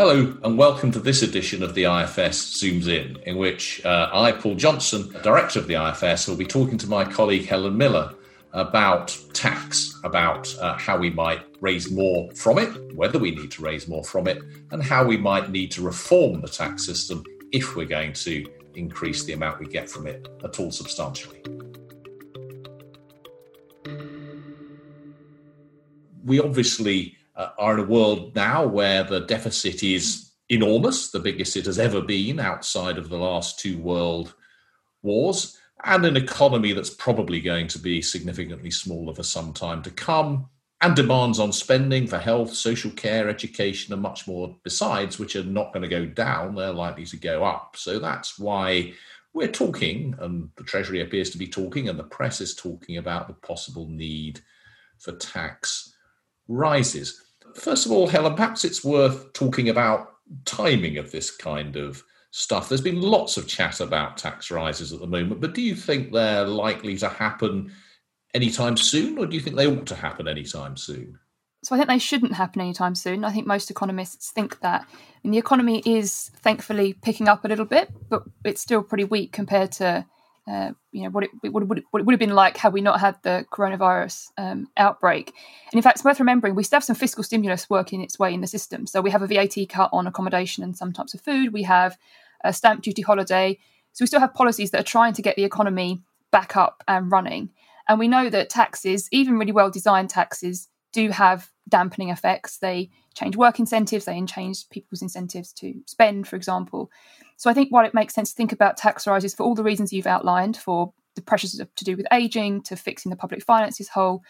Hello, and welcome to this edition of the IFS Zooms In, in which uh, I, Paul Johnson, Director of the IFS, will be talking to my colleague Helen Miller about tax, about uh, how we might raise more from it, whether we need to raise more from it, and how we might need to reform the tax system if we're going to increase the amount we get from it at all substantially. We obviously uh, are in a world now where the deficit is enormous, the biggest it has ever been outside of the last two world wars, and an economy that's probably going to be significantly smaller for some time to come, and demands on spending for health, social care, education, and much more besides, which are not going to go down, they're likely to go up. So that's why we're talking, and the Treasury appears to be talking, and the press is talking about the possible need for tax rises. First of all, Helen, perhaps it's worth talking about timing of this kind of stuff. There's been lots of chat about tax rises at the moment, but do you think they're likely to happen anytime soon, or do you think they ought to happen anytime soon? So I think they shouldn't happen anytime soon. I think most economists think that. And the economy is thankfully picking up a little bit, but it's still pretty weak compared to uh, you know what it, it, it would have been like had we not had the coronavirus um, outbreak. And in fact, it's worth remembering we still have some fiscal stimulus working its way in the system. So we have a VAT cut on accommodation and some types of food. We have a stamp duty holiday. So we still have policies that are trying to get the economy back up and running. And we know that taxes, even really well designed taxes, do have dampening effects. They change work incentives, they change people's incentives to spend, for example. So I think while it makes sense to think about tax rises for all the reasons you've outlined, for the pressures to do with aging, to fixing the public finances whole,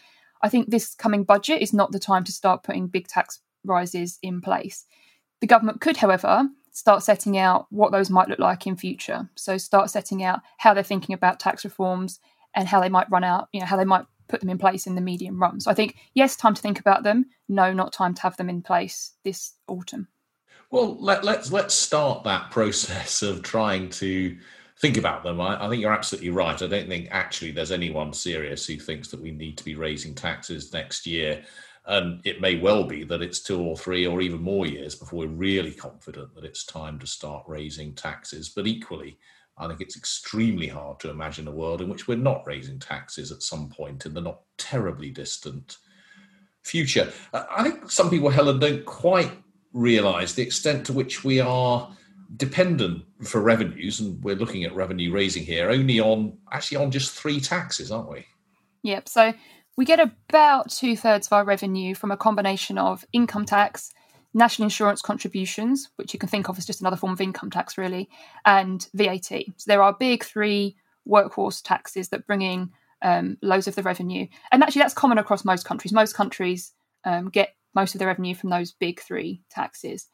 I think this coming budget is not the time to start putting big tax rises in place. The government could, however, start setting out what those might look like in future. So start setting out how they're thinking about tax reforms and how they might run out, you know, how they might put them in place in the medium run. So I think yes, time to think about them. No, not time to have them in place this autumn. Well, let, us let's, let's start that process of trying to think about them. I, I, think you're absolutely right. I don't think actually there's anyone serious who thinks that we need to be raising taxes next year. And it may well be that it's two or three or even more years before we're really confident that it's time to start raising taxes. But equally, I think it's extremely hard to imagine a world in which we're not raising taxes at some point in the not terribly distant future. I think some people, Helen, don't quite realize the extent to which we are dependent for revenues, and we're looking at revenue raising here only on actually on just three taxes, aren't we? Yep. So we get about two thirds of our revenue from a combination of income tax, national insurance contributions, which you can think of as just another form of income tax, really, and VAT. So there are big three workforce taxes that bring in um, loads of the revenue. And actually, that's common across most countries. Most countries um, get most of the revenue from those big three taxes.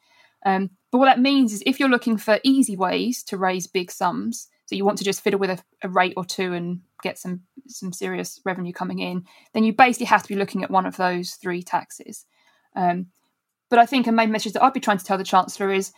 Um, but what that means is if you're looking for easy ways to raise big sums, so you want to just fiddle with a, a, rate or two and get some some serious revenue coming in, then you basically have to be looking at one of those three taxes. Um, but I think a main message that I'd be trying to tell the chancellor is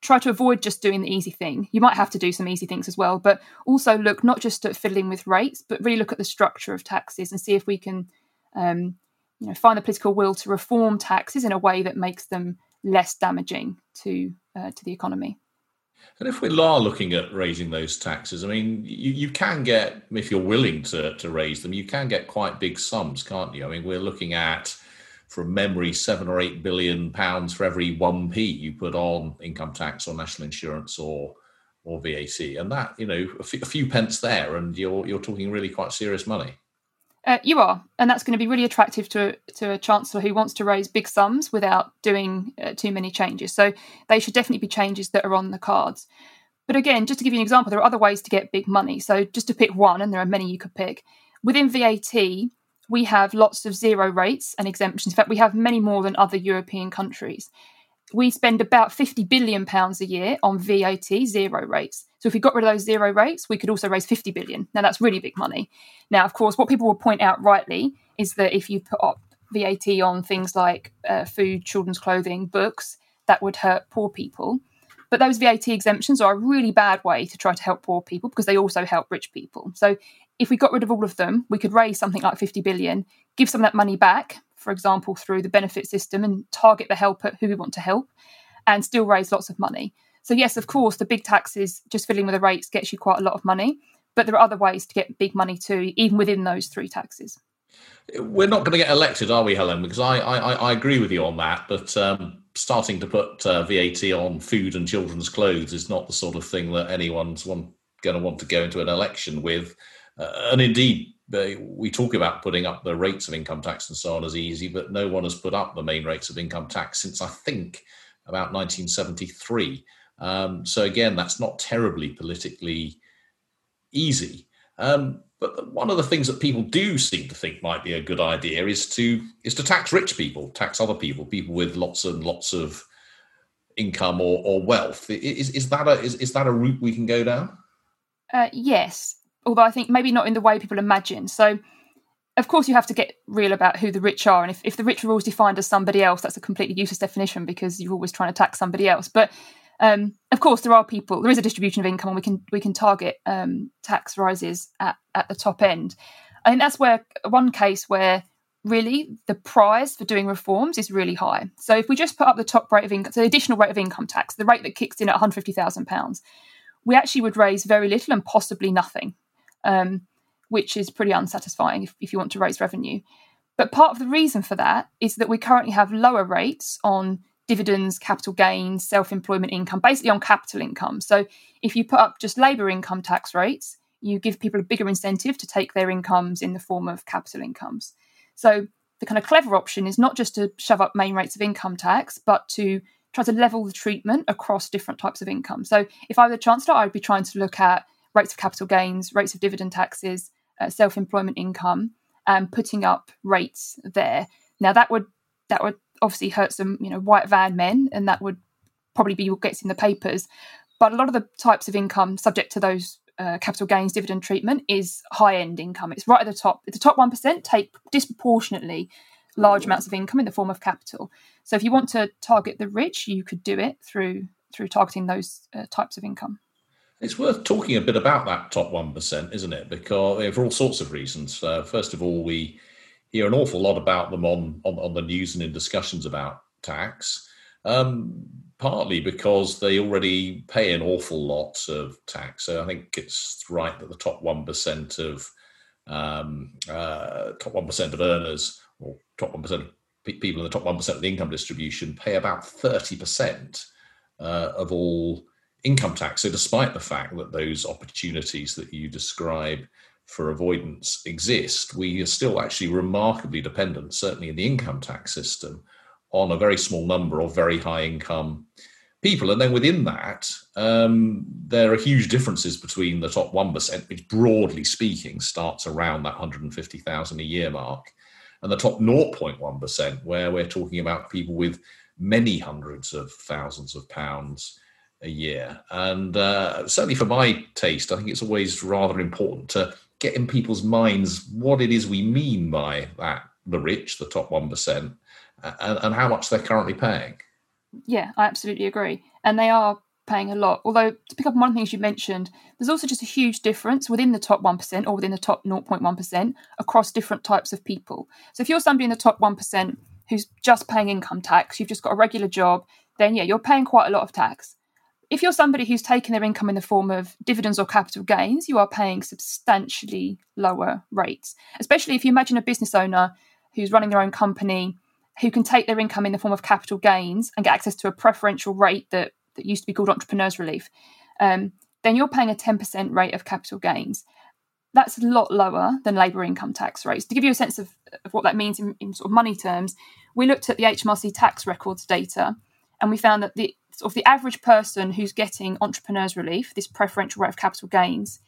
try to avoid just doing the easy thing. You might have to do some easy things as well, but also look not just at fiddling with rates, but really look at the structure of taxes and see if we can um, you know, find the political will to reform taxes in a way that makes them less damaging to uh, to the economy. And if we are looking at raising those taxes, I mean, you, you can get, if you're willing to, to raise them, you can get quite big sums, can't you? I mean, we're looking at, from memory, seven or eight billion pounds for every 1p you put on income tax or national insurance or or VAT. And that, you know, a few, a few pence there, and you're, you're talking really quite serious money. Uh, you are, and that's going to be really attractive to to a chancellor who wants to raise big sums without doing uh, too many changes. So they should definitely be changes that are on the cards. But again, just to give you an example, there are other ways to get big money. So just to pick one, and there are many you could pick. Within VAT, we have lots of zero rates and exemptions. In fact, we have many more than other European countries we spend about 50 billion pounds a year on VAT zero rates. So if we got rid of those zero rates, we could also raise 50 billion. Now that's really big money. Now, of course, what people will point out rightly is that if you put up VAT on things like uh, food, children's clothing, books, that would hurt poor people. But those VAT exemptions are a really bad way to try to help poor people because they also help rich people. So if we got rid of all of them, we could raise something like 50 billion, give some of that money back for example, through the benefit system and target the help who we want to help. and still raise lots of money. So, yes, of course, the big taxes, just filling with the rates, gets you quite a lot of money. But there are other ways to get big money too, even within those three taxes. We're not going to get elected, are we, Helen? Because I, I, I agree with you on that. But um, starting to put uh, VAT on food and children's clothes is not the sort of thing that anyone's going to want to go into an election with. Uh, and indeed, we talk about putting up the rates of income tax and so on as easy, but no one has put up the main rates of income tax since I think about 1973. Um, so again, that's not terribly politically easy. Um, but one of the things that people do seem to think might be a good idea is to is to tax rich people, tax other people, people with lots and lots of income or, or wealth. Is is that a is, is that a route we can go down? Uh, yes, although I think maybe not in the way people imagine. So, of course, you have to get real about who the rich are, and if, if the rich are always defined as somebody else, that's a completely useless definition because you're always trying to tax somebody else. But um, of course, there are people. There is a distribution of income, and we can we can target um, tax rises at, at the top end. I think that's where one case where really the prize for doing reforms is really high. So if we just put up the top rate of income, so the additional rate of income tax, the rate that kicks in at one hundred fifty thousand pounds, we actually would raise very little and possibly nothing, um, which is pretty unsatisfying if, if you want to raise revenue. But part of the reason for that is that we currently have lower rates on dividends, capital gains, self employment income, basically on capital income. So if you put up just labour income tax rates, you give people a bigger incentive to take their incomes in the form of capital incomes. So the kind of clever option is not just to shove up main rates of income tax, but to try to level the treatment across different types of income. So if I were the chancellor, I'd be trying to look at rates of capital gains, rates of dividend taxes, uh, self employment income, and putting up rates there. Now that would that would obviously hurt some, you know, white van men, and that would probably be what gets in the papers. But a lot of the types of income subject to those uh, capital gains dividend treatment is high end income. It's right at the top. The top one percent take disproportionately large amounts of income in the form of capital. So if you want to target the rich, you could do it through through targeting those uh, types of income. It's worth talking a bit about that top one percent, isn't it? Because for all sorts of reasons. Uh, first of all, we hear an awful lot about them on, on, on the news and in discussions about tax, um, partly because they already pay an awful lot of tax. So I think it's right that the top 1% of um, uh, top 1% of earners or top 1% of people in the top 1% of the income distribution pay about 30% uh, of all income tax. So despite the fact that those opportunities that you describe for avoidance exist, we are still actually remarkably dependent, certainly in the income tax system, on a very small number of very high income people. And then within that, um, there are huge differences between the top 1%, which broadly speaking starts around that 150,000 a year mark, and the top 0.1%, where we're talking about people with many hundreds of thousands of pounds a year. And uh, certainly for my taste, I think it's always rather important to get in people's minds what it is we mean by that the rich, the top one percent, and, and how much they're currently paying. Yeah, I absolutely agree, and they are paying a lot. Although to pick up on one of the things you mentioned, there's also just a huge difference within the top 1% or within the top 0.1% across different types of people. So if you're somebody in the top 1% who's just paying income tax, you've just got a regular job, then yeah, you're paying quite a lot of tax. If you're somebody who's taken their income in the form of dividends or capital gains, you are paying substantially lower rates. Especially if you imagine a business owner who's running their own company who can take their income in the form of capital gains and get access to a preferential rate that, that used to be called entrepreneurs relief, um, then you're paying a 10% rate of capital gains. That's a lot lower than labour income tax rates. To give you a sense of, of what that means in, in sort of money terms, we looked at the HMRC tax records data and we found that the sort of the average person who's getting entrepreneurs relief, this preferential rate of capital gains,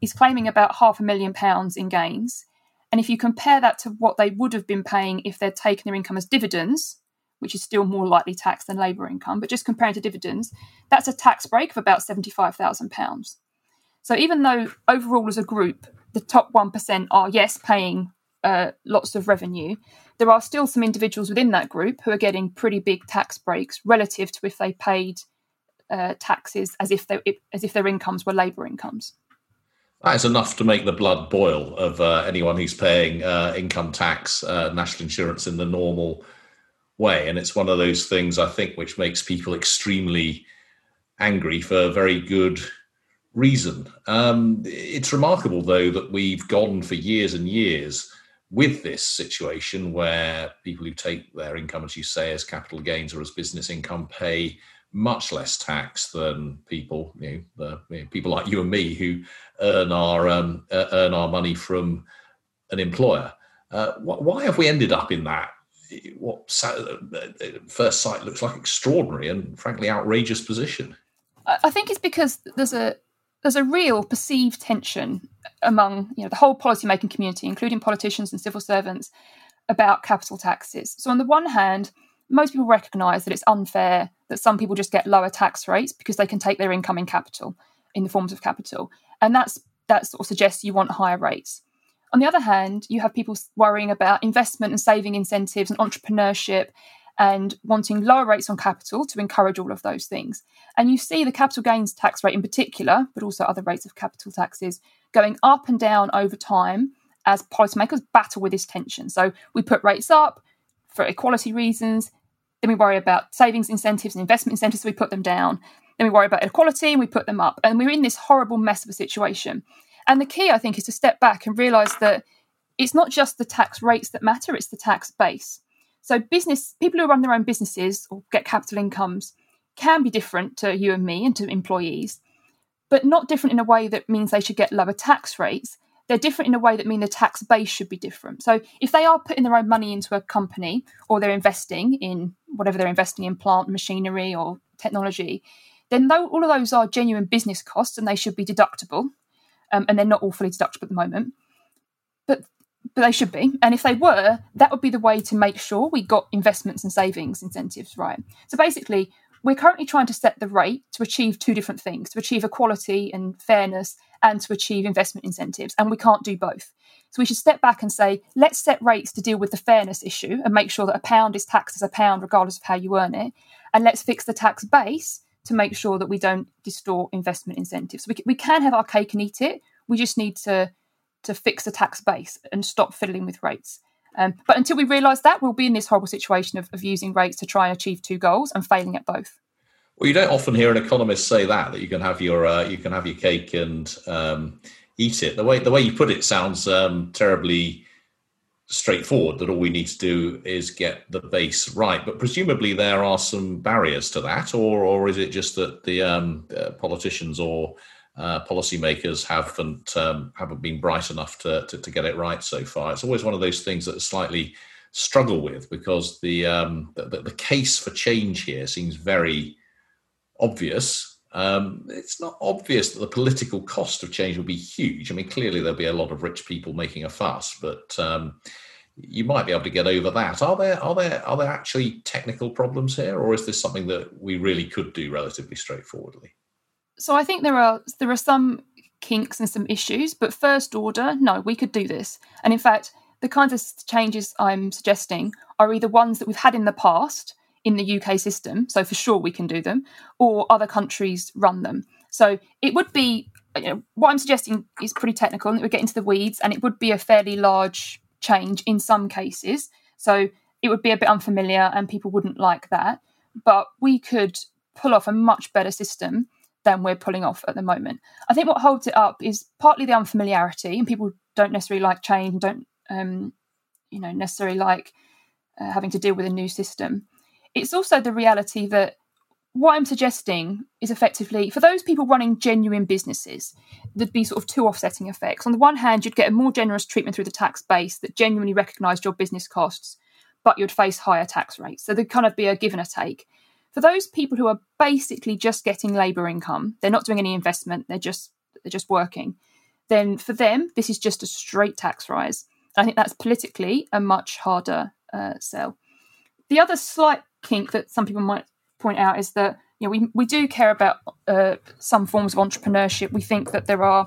is claiming about half a million pounds in gains. And if you compare that to what they would have been paying if they'd taken their income as dividends, which is still more lightly taxed than labour income, but just comparing to dividends, that's a tax break of about £75,000. So even though overall as a group, the top 1% are, yes, paying uh, lots of revenue, there are still some individuals within that group who are getting pretty big tax breaks relative to if they paid uh, taxes as if they, as if their incomes were labour incomes. That's enough to make the blood boil of uh, anyone who's paying uh, income tax, uh, national insurance in the normal way. And it's one of those things I think which makes people extremely angry for a very good reason. Um, it's remarkable, though, that we've gone for years and years with this situation where people who take their income, as you say, as capital gains or as business income pay much less tax than people, you know, the, people like you and me who earn our um, uh, earn our money from an employer. Uh, why have we ended up in that? What first sight looks like extraordinary and frankly outrageous position. I think it's because there's a there's a real perceived tension among you know the whole policymaking community, including politicians and civil servants, about capital taxes. So on the one hand, most people recognise that it's unfair that some people just get lower tax rates because they can take their income in capital in the forms of capital, and that's that sort of suggests you want higher rates. On the other hand, you have people worrying about investment and saving incentives and entrepreneurship and wanting lower rates on capital to encourage all of those things. And you see the capital gains tax rate in particular, but also other rates of capital taxes going up and down over time as policymakers battle with this tension. So we put rates up for equality reasons, then we worry about savings incentives and investment incentives, so we put them down. Then we worry about equality and we put them up. And we're in this horrible mess of a situation. And the key, I think, is to step back and realise that it's not just the tax rates that matter, it's the tax base. So business people who run their own businesses or get capital incomes can be different to you and me and to employees, but not different in a way that means they should get lower tax rates. They're different in a way that mean the tax base should be different. So if they are putting their own money into a company or they're investing in whatever they're investing in plant machinery or technology, then though all of those are genuine business costs and they should be deductible. Um, and they're not all fully deductible at the moment. But but they should be. And if they were, that would be the way to make sure we got investments and savings incentives right. So basically, we're currently trying to set the rate to achieve two different things to achieve equality and fairness and to achieve investment incentives. And we can't do both. So we should step back and say, let's set rates to deal with the fairness issue and make sure that a pound is taxed as a pound regardless of how you earn it. And let's fix the tax base to make sure that we don't distort investment incentives. We, we can have our cake and eat it. We just need to to fix the tax base and stop fiddling with rates. Um, but until we realise that, we'll be in this horrible situation of, of using rates to try and achieve two goals and failing at both. Well, you don't often hear an economist say that that you can have your uh, you can have your cake and um, eat it. The way the way you put it sounds um, terribly straightforward. That all we need to do is get the base right. But presumably there are some barriers to that, or or is it just that the um, uh, politicians or uh, policymakers haven't um, haven't been bright enough to, to, to get it right so far. It's always one of those things that slightly struggle with because the, um, the, the case for change here seems very obvious. Um, it's not obvious that the political cost of change will be huge. I mean, clearly there'll be a lot of rich people making a fuss, but um, you might be able to get over that. Are there are there are there actually technical problems here, or is this something that we really could do relatively straightforwardly? So I think there are there are some kinks and some issues, but first order, no, we could do this. And in fact, the kinds of changes I'm suggesting are either ones that we've had in the past in the UK system, so for sure we can do them, or other countries run them. So it would be, uh, you know, what I'm suggesting is pretty technical and it would get into the weeds and it would be a fairly large change in some cases. So it would be a bit unfamiliar and people wouldn't like that. But we could pull off a much better system than we're pulling off at the moment. I think what holds it up is partly the unfamiliarity, and people don't necessarily like change, and don't um, you know necessarily like uh, having to deal with a new system. It's also the reality that what I'm suggesting is effectively for those people running genuine businesses, there'd be sort of two offsetting effects. On the one hand, you'd get a more generous treatment through the tax base that genuinely recognised your business costs, but you'd face higher tax rates. So there'd kind of be a give and a take for those people who are basically just getting labour income, they're not doing any investment, they're just they're just working, then for them this is just a straight tax rise. I think that's politically a much harder uh, sell. The other slight kink that some people might point out is that you know we we do care about uh, some forms of entrepreneurship. We think that there are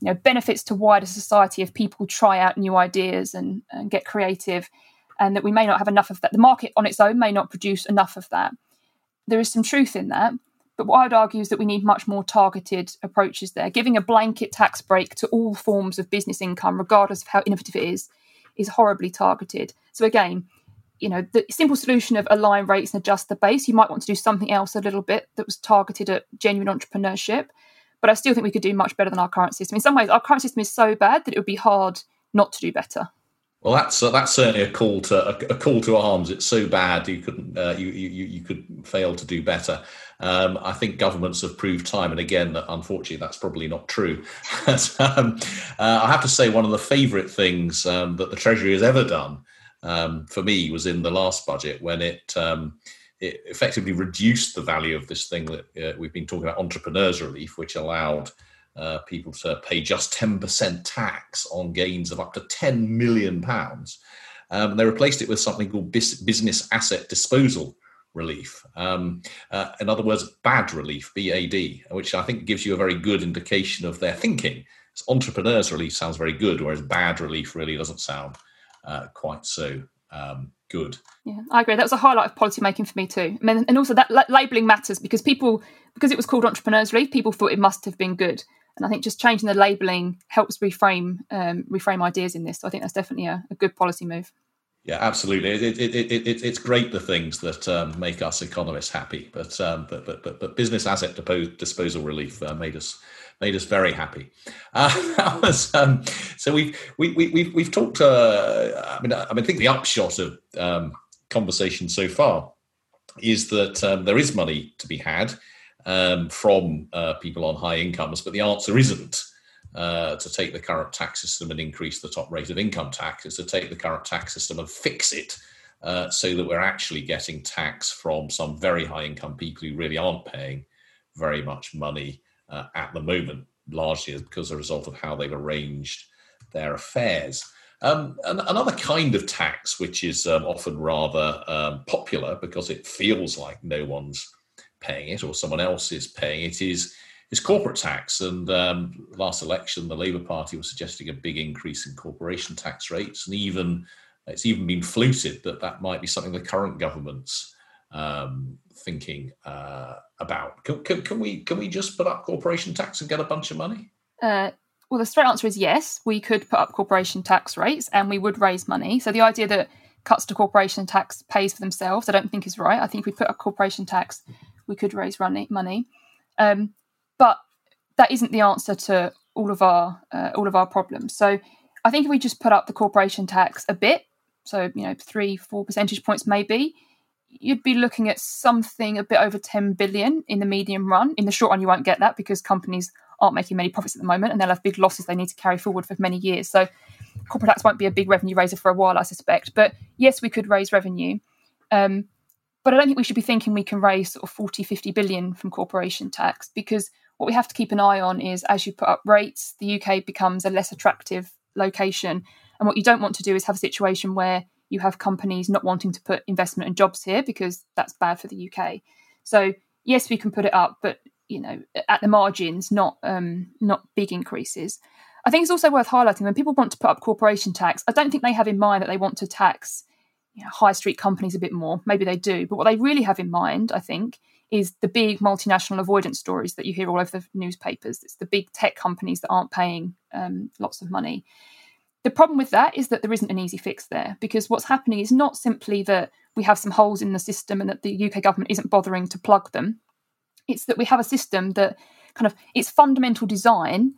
you know benefits to wider society if people try out new ideas and, and get creative, and that we may not have enough of that. The market on its own may not produce enough of that there is some truth in that. But what I'd argue is that we need much more targeted approaches there. Giving a blanket tax break to all forms of business income, regardless of how innovative it is, is horribly targeted. So again, you know, the simple solution of align rates and adjust the base, you might want to do something else a little bit that was targeted at genuine entrepreneurship. But I still think we could do much better than our current system. In some ways, our current system is so bad that it would be hard not to do better. Well, that's uh, that's certainly a call to a, a, call to arms. It's so bad you couldn't uh, you, you you could fail to do better. Um, I think governments have proved time and again that unfortunately that's probably not true. but, um, uh, I have to say one of the favourite things um, that the Treasury has ever done um, for me was in the last budget when it um, it effectively reduced the value of this thing that uh, we've been talking about entrepreneurs relief, which allowed uh, people to pay just 10% tax on gains of up to 10 million pounds. Um, they replaced it with something called business asset disposal relief. Um, uh, in other words, bad relief, BAD, which I think gives you a very good indication of their thinking. Entrepreneurs relief sounds very good, whereas bad relief really doesn't sound uh, quite so um, good. Yeah, I agree. That was a highlight of policy making for me too. I mean, and also that la- labelling matters because people, because it was called entrepreneurs relief, people thought it must have been good. And I think just changing the labelling helps reframe um, reframe ideas in this. So I think that's definitely a, a good policy move. Yeah, absolutely. It, it, it, it, it's great the things that um, make us economists happy, but um, but, but but but business asset disposal relief uh, made us made us very happy. Uh, was, um, so we've we, we, we've we've talked. Uh, I mean, I, mean, I think the upshot of um, conversation so far is that um, there is money to be had um, from uh, people on high incomes, but the answer isn't. Uh, to take the current tax system and increase the top rate of income tax is to take the current tax system and fix it uh, so that we're actually getting tax from some very high income people who really aren't paying very much money uh, at the moment, largely because a result of how they've arranged their affairs. Um, another kind of tax, which is um, often rather um, popular because it feels like no one's paying it or someone else is paying it, is is corporate tax. And um, last election, the Labour Party was suggesting a big increase in corporation tax rates, and even it's even been fluted that that might be something the current government's um, thinking uh, about. Can, can, can, we can we just put up corporation tax and get a bunch of money? Uh, well, the straight answer is yes. We could put up corporation tax rates, and we would raise money. So the idea that cuts to corporation tax pays for themselves, I don't think is right. I think we put up corporation tax, we could raise money. Um, but that isn't the answer to all of our uh, all of our problems. So I think if we just put up the corporation tax a bit, so you know three four percentage points maybe, you'd be looking at something a bit over 10 billion in the medium run. In the short run, you won't get that because companies aren't making many profits at the moment and they'll have big losses they need to carry forward for many years. So corporate tax won't be a big revenue raiser for a while, I suspect. But yes, we could raise revenue. Um, but I don't think we should be thinking we can raise sort of 40, 50 billion from corporation tax because what we have to keep an eye on is as you put up rates, the UK becomes a less attractive location. And what you don't want to do is have a situation where you have companies not wanting to put investment and jobs here because that's bad for the UK. So yes, we can put it up, but you know, at the margins, not um, not big increases. I think it's also worth highlighting when people want to put up corporation tax. I don't think they have in mind that they want to tax you know, high street companies a bit more. Maybe they do, but what they really have in mind, I think, is the big multinational avoidance stories that you hear all over the newspapers. It's the big tech companies that aren't paying um, lots of money. The problem with that is that there isn't an easy fix there because what's happening is not simply that we have some holes in the system and that the UK government isn't bothering to plug them. It's that we have a system that kind of its fundamental design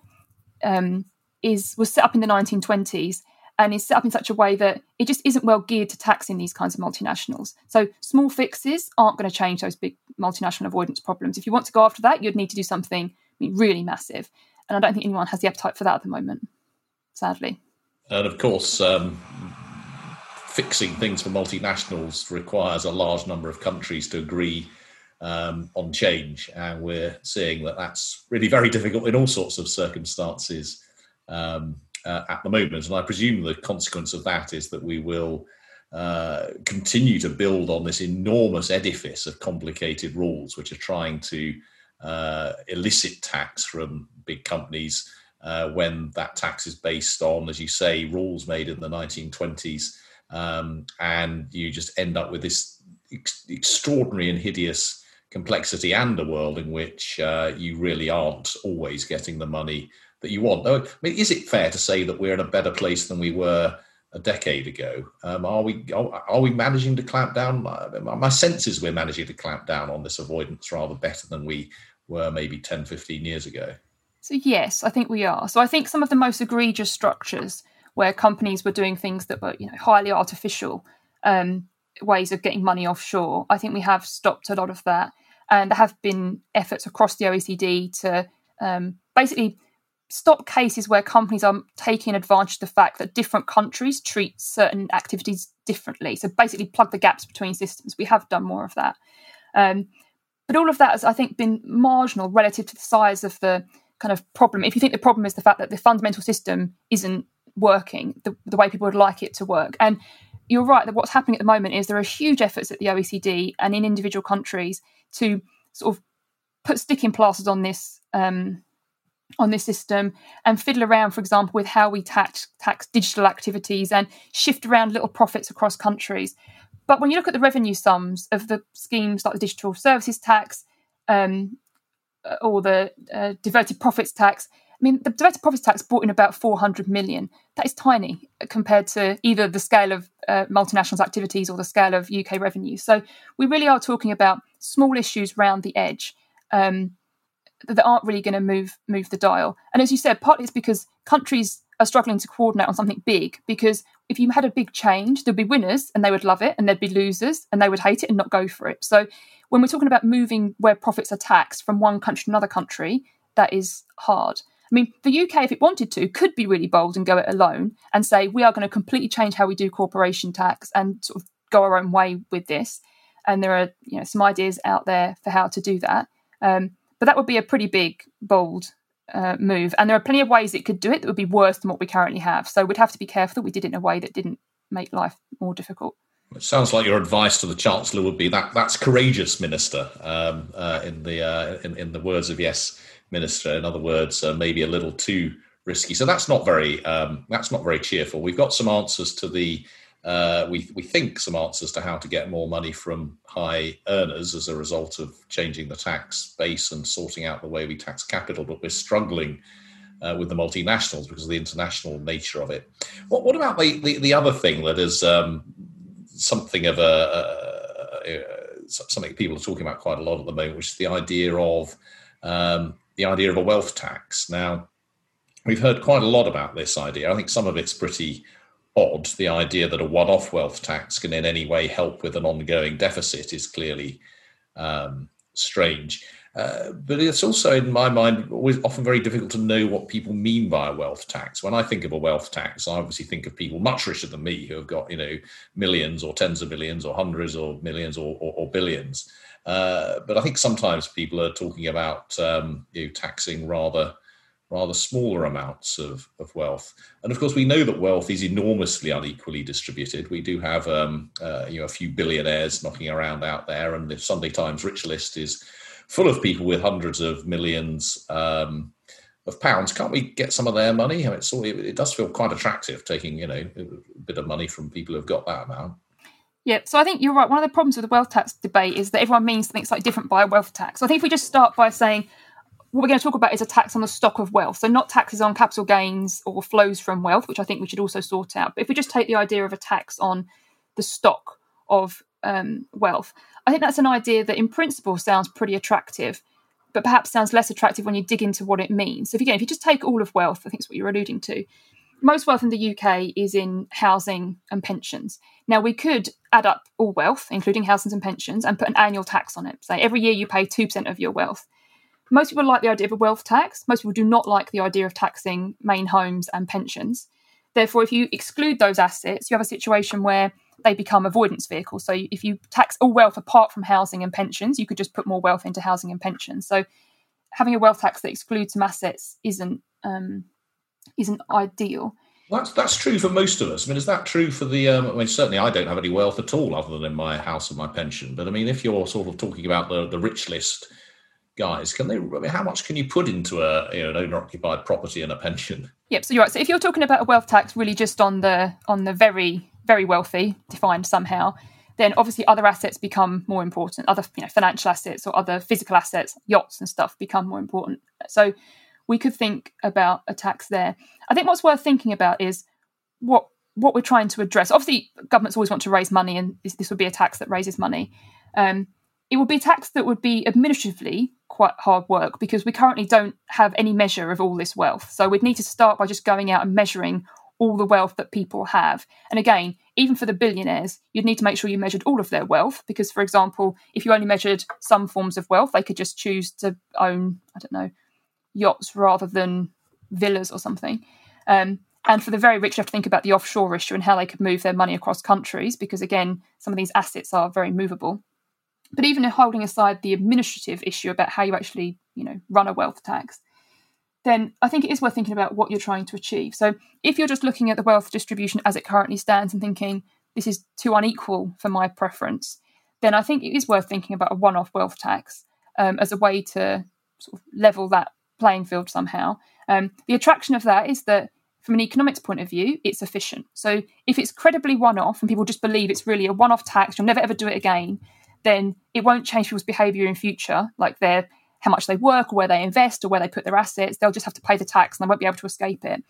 um, is was set up in the 1920s and is set up in such a way that it just isn't well geared to taxing these kinds of multinationals. So small fixes aren't going to change those big multinational avoidance problems. If you want to go after that, you'd need to do something really massive. And I don't think anyone has the appetite for that at the moment, sadly. And of course, um, fixing things for multinationals requires a large number of countries to agree um, on change. And we're seeing that that's really very difficult in all sorts of circumstances um, uh, at the moment. And I presume the consequence of that is that we will uh, continue to build on this enormous edifice of complicated rules, which are trying to uh, elicit tax from big companies uh, when that tax is based on, as you say, rules made in the 1920s. Um, and you just end up with this ex- extraordinary and hideous complexity and a world in which uh, you really aren't always getting the money that you want. I mean, is it fair to say that we're in a better place than we were a decade ago. Um, are we are, we managing to clamp down? My, my sense is we're managing to clamp down on this avoidance rather better than we were maybe 10, 15 years ago. So yes, I think we are. So I think some of the most egregious structures where companies were doing things that were you know highly artificial um, ways of getting money offshore. I think we have stopped a lot of that, and there have been efforts across the OECD to um, basically stop cases where companies are taking advantage of the fact that different countries treat certain activities differently. So basically, plug the gaps between systems. We have done more of that, um, but all of that has, I think, been marginal relative to the size of the kind of problem. If you think the problem is the fact that the fundamental system isn't working the, the way people would like it to work. And you're right that what's happening at the moment is there are huge efforts at the OECD and in individual countries to sort of put sticking plasters on this um, on this system and fiddle around, for example, with how we tax tax digital activities and shift around little profits across countries. But when you look at the revenue sums of the schemes like the digital services tax um, or the uh, diverted profits tax, I mean, the diverted profits tax brought in about 400 million. That is tiny compared to either the scale of uh, multinationals' activities or the scale of UK revenue. So we really are talking about small issues round the edge um, that aren't really going to move move the dial. And as you said, partly it's because countries are struggling to coordinate on something big. Because if you had a big change, there'd be winners and they would love it, and there'd be losers and they would hate it and not go for it. So when we're talking about moving where profits are taxed from one country to another country, that is hard. I mean, the UK, if it wanted to, could be really bold and go it alone and say, we are going to completely change how we do corporation tax and sort of go our own way with this. And there are, you know, some ideas out there for how to do that. Um, but that would be a pretty big, bold uh, move. And there are plenty of ways it could do it that would be worse than what we currently have. So we'd have to be careful that we did it in a way that didn't make life more difficult. It sounds like your advice to the chancellor would be that that's courageous, minister. Um, uh, in the uh, in, in the words of yes minister. In other words, uh, maybe a little too risky. So that's not very um, that's not very cheerful. We've got some answers to the uh, we we think some answers to how to get more money from high earners as a result of changing the tax base and sorting out the way we tax capital, but we're struggling. Uh, with the multinationals because of the international nature of it. What, what about the, the, the, other thing that is um, something of a, a, a, something people are talking about quite a lot at the moment, which is the idea of um, the idea of a wealth tax. Now, we've heard quite a lot about this idea. I think some of it's pretty odd. The idea that a one off wealth tax can in any way help with an ongoing deficit is clearly um, strange. Uh, but it's also, in my mind, always often very difficult to know what people mean by a wealth tax. When I think of a wealth tax, I obviously think of people much richer than me who have got, you know, millions or tens of millions or hundreds or millions or, or, or billions. Uh, but I think sometimes people are talking about um, you know, taxing rather rather smaller amounts of, of wealth. And of course, we know that wealth is enormously unequally distributed. We do have um, uh, you know a few billionaires knocking around out there, and the Sunday Times rich list is full of people with hundreds of millions um, of pounds. Can't we get some of their money? I mean, it, it does feel quite attractive taking you know a bit of money from people who've got that amount. Yeah, so I think you're right. One of the problems with the wealth tax debate is that everyone means something slightly different by a wealth tax. So I think if we just start by saying what we're going to talk about is a tax on the stock of wealth, so not taxes on capital gains or flows from wealth, which I think we should also sort out. But if we just take the idea of a tax on the stock of um, wealth, I think that's an idea that in principle sounds pretty attractive, but perhaps sounds less attractive when you dig into what it means. So if, again, if you just take all of wealth, I think it's what you're alluding to, most wealth in the UK is in housing and pensions. Now, we could add up all wealth, including housing and pensions, and put an annual tax on it. Say every year you pay 2% of your wealth. Most people like the idea of a wealth tax. Most people do not like the idea of taxing main homes and pensions. Therefore, if you exclude those assets, you have a situation where they become avoidance vehicles. So if you tax all wealth apart from housing and pensions, you could just put more wealth into housing and pensions. So having a wealth tax that excludes some assets isn't um, isn't ideal. That's that's true for most of us. I mean, is that true for the? Um, I mean, certainly I don't have any wealth at all other than in my house and my pension. But I mean, if you're sort of talking about the the rich list guys, can they? I mean, how much can you put into a you know an owner occupied property and a pension? Yep. So you're right. So if you're talking about a wealth tax, really just on the on the very very wealthy, defined somehow, then obviously other assets become more important. Other you know financial assets or other physical assets, yachts and stuff become more important. So we could think about a tax there. I think what's worth thinking about is what what we're trying to address. Obviously, governments always want to raise money, and this, this would be a tax that raises money. Um, it would be a tax that would be administratively quite hard work because we currently don't have any measure of all this wealth. So we'd need to start by just going out and measuring all the wealth that people have. And again, even for the billionaires, you'd need to make sure you measured all of their wealth because, for example, if you only measured some forms of wealth, they could just choose to own, I don't know, yachts rather than villas or something. Um, and for the very rich, you have to think about the offshore issue and how they could move their money across countries because, again, some of these assets are very movable. But even holding aside the administrative issue about how you actually, you know, run a wealth tax, then I think it is worth thinking about what you're trying to achieve. So if you're just looking at the wealth distribution as it currently stands and thinking this is too unequal for my preference, then I think it is worth thinking about a one-off wealth tax um, as a way to sort of level that playing field somehow. Um, the attraction of that is that from an economics point of view, it's efficient. So if it's credibly one-off and people just believe it's really a one-off tax, you'll never ever do it again, then it won't change people's behaviour in future, like their how much they work or where they invest or where they put their assets. They'll just have to pay the tax and they won't be able to escape it.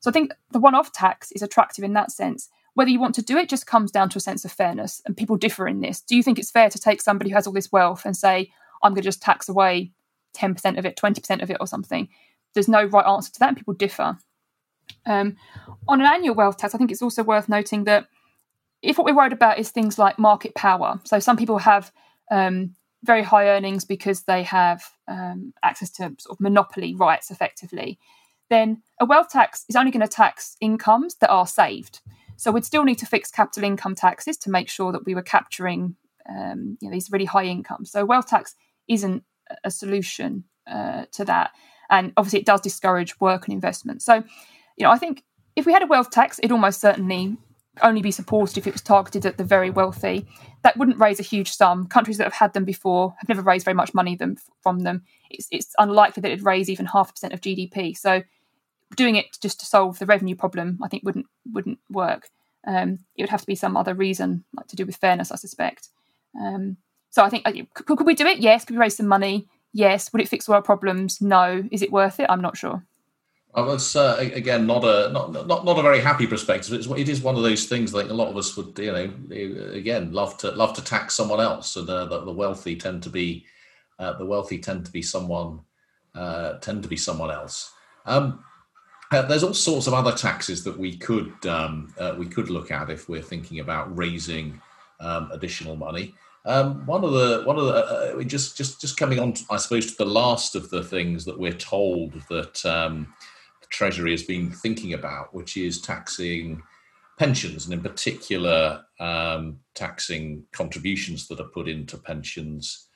So I think the one-off tax is attractive in that sense. Whether you want to do it just comes down to a sense of fairness, and people differ in this. Do you think it's fair to take somebody who has all this wealth and say, "I'm going to just tax away 10% of it, 20% of it, or something?" There's no right answer to that, and people differ. Um, on an annual wealth tax, I think it's also worth noting that if what we're worried about is things like market power, so some people have um, very high earnings because they have um, access to sort of monopoly rights effectively, then a wealth tax is only going to tax incomes that are saved. So we'd still need to fix capital income taxes to make sure that we were capturing um, you know, these really high incomes. So wealth tax isn't a solution uh, to that, and obviously it does discourage work and investment. So, you know, I think if we had a wealth tax, it almost certainly only be supported if it was targeted at the very wealthy. That wouldn't raise a huge sum. Countries that have had them before have never raised very much money them, from them. It's, it's unlikely that it'd raise even half a percent of GDP. So doing it just to solve the revenue problem, I think wouldn't wouldn't work. Um, it would have to be some other reason, like to do with fairness, I suspect. Um, so I think could, could we do it? Yes. Could we raise some money? Yes. Would it fix all our problems? No. Is it worth it? I'm not sure. Well, that's uh, again not a not, not not a very happy perspective. It's, it is one of those things. that a lot of us would, you know, again love to love to tax someone else, and uh, the, the, wealthy tend to be uh, the wealthy tend to be someone uh, tend to be someone else. Um, uh, there's all sorts of other taxes that we could um, uh, we could look at if we're thinking about raising um, additional money. Um, one of the one of the just just just coming on, I suppose, to the last of the things that we're told that um, Treasury has been thinking about, which is taxing pensions, and in particular, um, taxing contributions that are put into pensions.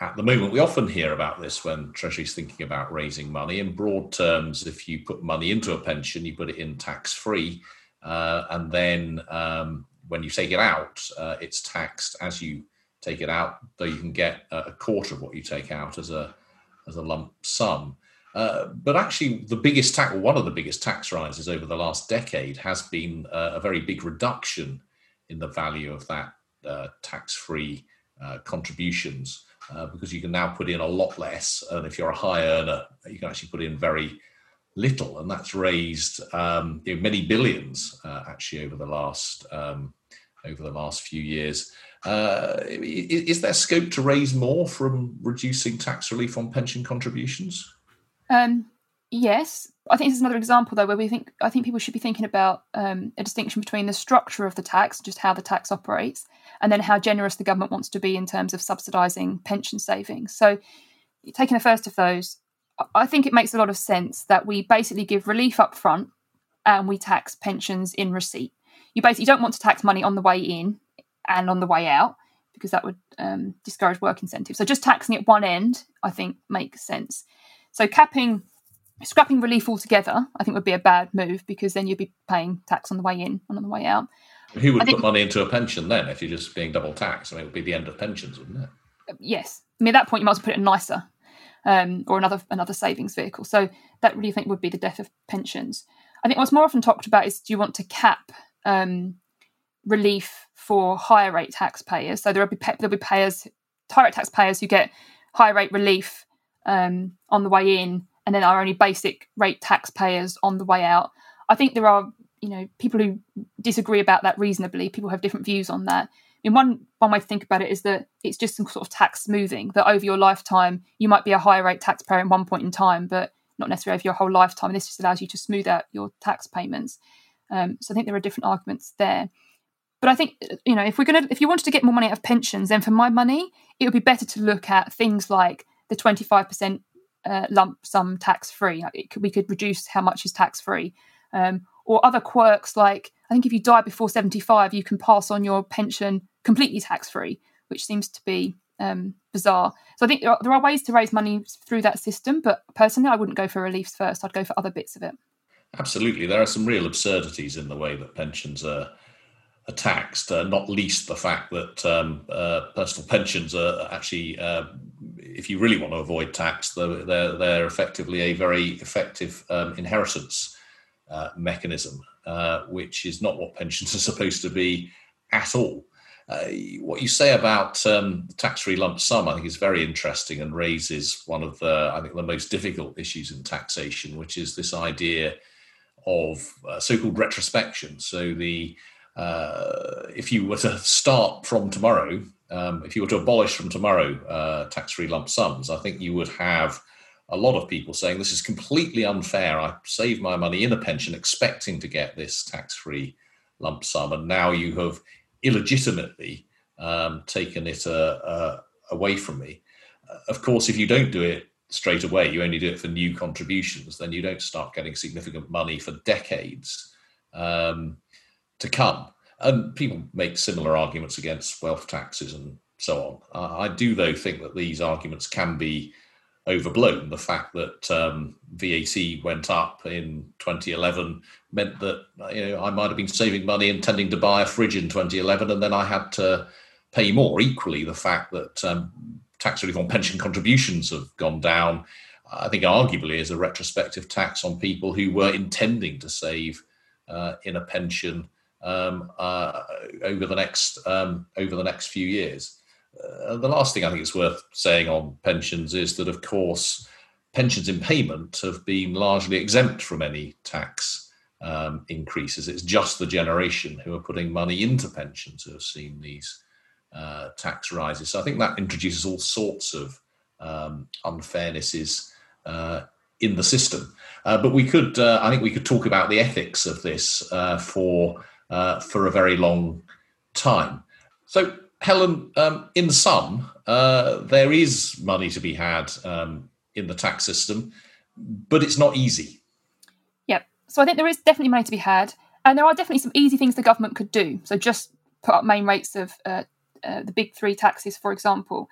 At the moment, we often hear about this when Treasury is thinking about raising money. In broad terms, if you put money into a pension, you put it in tax free, uh, and then um, when you take it out, uh, it's taxed as you take it out, though you can get a quarter of what you take out as a as a lump sum. Uh, but actually, the biggest tax, one of the biggest tax rises over the last decade, has been uh, a very big reduction in the value of that uh, tax-free uh, contributions, uh, because you can now put in a lot less, and if you're a high earner, you can actually put in very little, and that's raised um, you know, many billions actually over the last um, over the last few years. is there scope to raise more from reducing tax relief on pension contributions? Um, yes, I think this is another example though where we think I think people should be thinking about um, a distinction between the structure of the tax, just how the tax operates, and then how generous the government wants to be in terms of subsidising pension savings. So, taking the first of those, I think it makes a lot of sense that we basically give relief up front and we tax pensions in receipt. You basically don't want to tax money on the way in and on the way out because that would um, discourage work incentives. So just taxing at one end, I think, makes sense. So capping, scrapping relief altogether, I think would be a bad move because then you'd be paying tax on the way in and on the way out. Who would think, put money into a pension then if you're just being double taxed? I mean, it would be the end of pensions, wouldn't it? Yes. I mean, at that point, you might as well put it in an ISA um, or another another savings vehicle. So that really I think would be the death of pensions. I think what's more often talked about is do you want to cap um, relief for higher rate taxpayers? So there will be there'll be payers, higher rate taxpayers who get higher rate relief um, on the way in, and then are only basic rate taxpayers on the way out. I think there are you know, people who disagree about that reasonably, people have different views on that. I mean, one one way to think about it is that it's just some sort of tax smoothing. That over your lifetime, you might be a higher rate taxpayer at one point in time, but not necessarily over your whole lifetime. And this just allows you to smooth out your tax payments. Um, so I think there are different arguments there. But I think you know if we're gonna if you wanted to get more money out of pensions, then for my money, it would be better to look at things like the twenty five percent uh, lump sum tax free. We could reduce how much is tax free, um, or other quirks like I think if you die before seventy five, you can pass on your pension completely tax free, which seems to be um, bizarre. So I think there are, there are ways to raise money through that system, but personally, I wouldn't go for reliefs first. I'd go for other bits of it. Absolutely, there are some real absurdities in the way that pensions are are taxed, uh, not least the fact that um, uh, personal pensions are actually, uh, if you really want to avoid tax, they're, they're, they're effectively a very effective um, inheritance uh, mechanism, uh, which is not what pensions are supposed to be at all. Uh, what you say about um, tax-free lump sum, I think, is very interesting and raises one of the, I think, the most difficult issues in taxation, which is this idea of so-called retrospection. So the uh, if you were to start from tomorrow, um, if you were to abolish from tomorrow uh, tax free lump sums, I think you would have a lot of people saying this is completely unfair. I saved my money in a pension expecting to get this tax free lump sum, and now you have illegitimately um, taken it uh, uh away from me. Uh, of course, if you don't do it straight away, you only do it for new contributions, then you don't start getting significant money for decades. Um, to come. And people make similar arguments against wealth taxes and so on. Uh, I do, though, think that these arguments can be overblown. The fact that um, VAT went up in 2011 meant that you know I might have been saving money intending to buy a fridge in 2011, and then I had to pay more. Equally, the fact that um, tax relief on pension contributions have gone down, I think, arguably, is a retrospective tax on people who were intending to save uh, in a pension um, uh, over the next um, over the next few years. Uh, the last thing I think it's worth saying on pensions is that, of course, pensions in payment have been largely exempt from any tax um, increases. It's just the generation who are putting money into pensions who have seen these uh, tax rises. So I think that introduces all sorts of um, unfairnesses uh, in the system. Uh, but we could, uh, I think, we could talk about the ethics of this uh, for uh, for a very long time. So, Helen, um, in sum, uh, there is money to be had um, in the tax system, but it's not easy. Yep. So I think there is definitely money to be had, and there are definitely some easy things the government could do. So just put up main rates of uh, uh, the big three taxes, for example.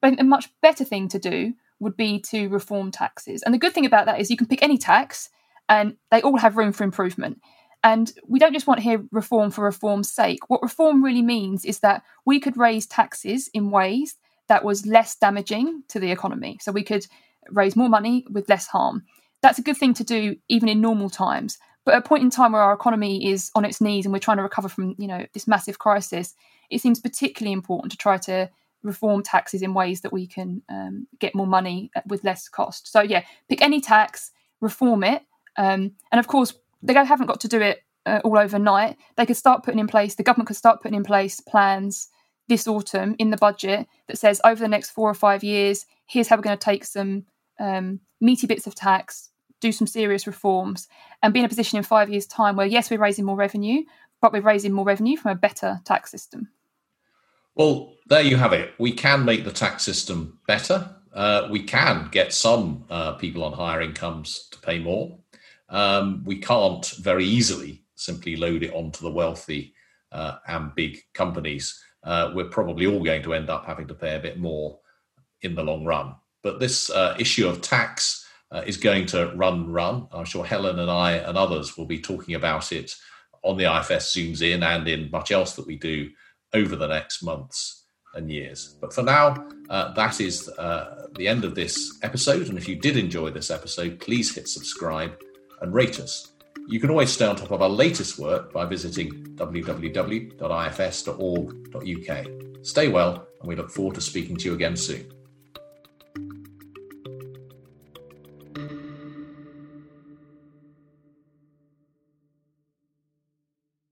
But I think a much better thing to do would be to reform taxes. And the good thing about that is you can pick any tax, and they all have room for improvement. And we don't just want to hear reform for reform's sake. What reform really means is that we could raise taxes in ways that was less damaging to the economy. So we could raise more money with less harm. That's a good thing to do even in normal times. But at a point in time where our economy is on its knees and we're trying to recover from, you know, this massive crisis, it seems particularly important to try to reform taxes in ways that we can um, get more money with less cost. So yeah, pick any tax, reform it, um, and of course they haven't got to do it uh, all overnight. They could start putting in place, the government could start putting in place plans this autumn in the budget that says over the next four or five years, here's how we're going to take some um, meaty bits of tax, do some serious reforms, and be in a position in five years' time where, yes, we're raising more revenue, but we're raising more revenue from a better tax system. Well, there you have it. We can make the tax system better. Uh, we can get some uh, people on higher incomes to pay more um, we can't very easily simply load it onto the wealthy uh, and big companies. Uh, we're probably all going to end up having to pay a bit more in the long run. But this uh, issue of tax uh, is going to run, run. I'm sure Helen and I and others will be talking about it on the IFS Zooms In and in much else that we do over the next months and years. But for now, uh, that is uh, the end of this episode. And if you did enjoy this episode, please hit subscribe and rate us. You can always stay on top of our latest work by visiting www.ifs.org.uk. Stay well, and we look forward to speaking to you again soon.